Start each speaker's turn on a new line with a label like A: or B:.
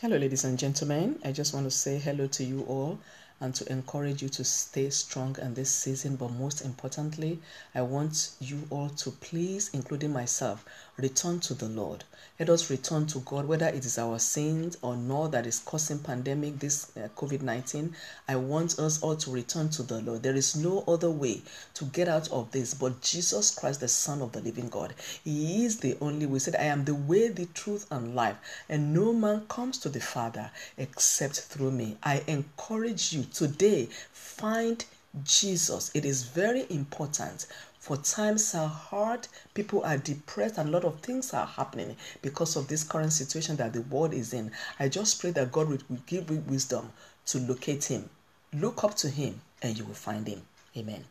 A: Hello, ladies and gentlemen. I just want to say hello to you all and to encourage you to stay strong in this season. But most importantly, I want you all to please, including myself, return to the Lord. Let us return to God, whether it is our sins or not that is causing pandemic, this uh, COVID 19. I want us all to return to the Lord. There is no other way to get out of this but Jesus Christ, the Son of the living God. He is the only way. He said, I am the way, the truth, and life, and no man comes to the Father except through me. I encourage you today, find Jesus. It is very important for times are hard, people are depressed, and a lot of things are happening because of this current situation that the world is in. I just pray that God will give you wisdom to locate Him. Look up to Him, and you will find Him. Amen.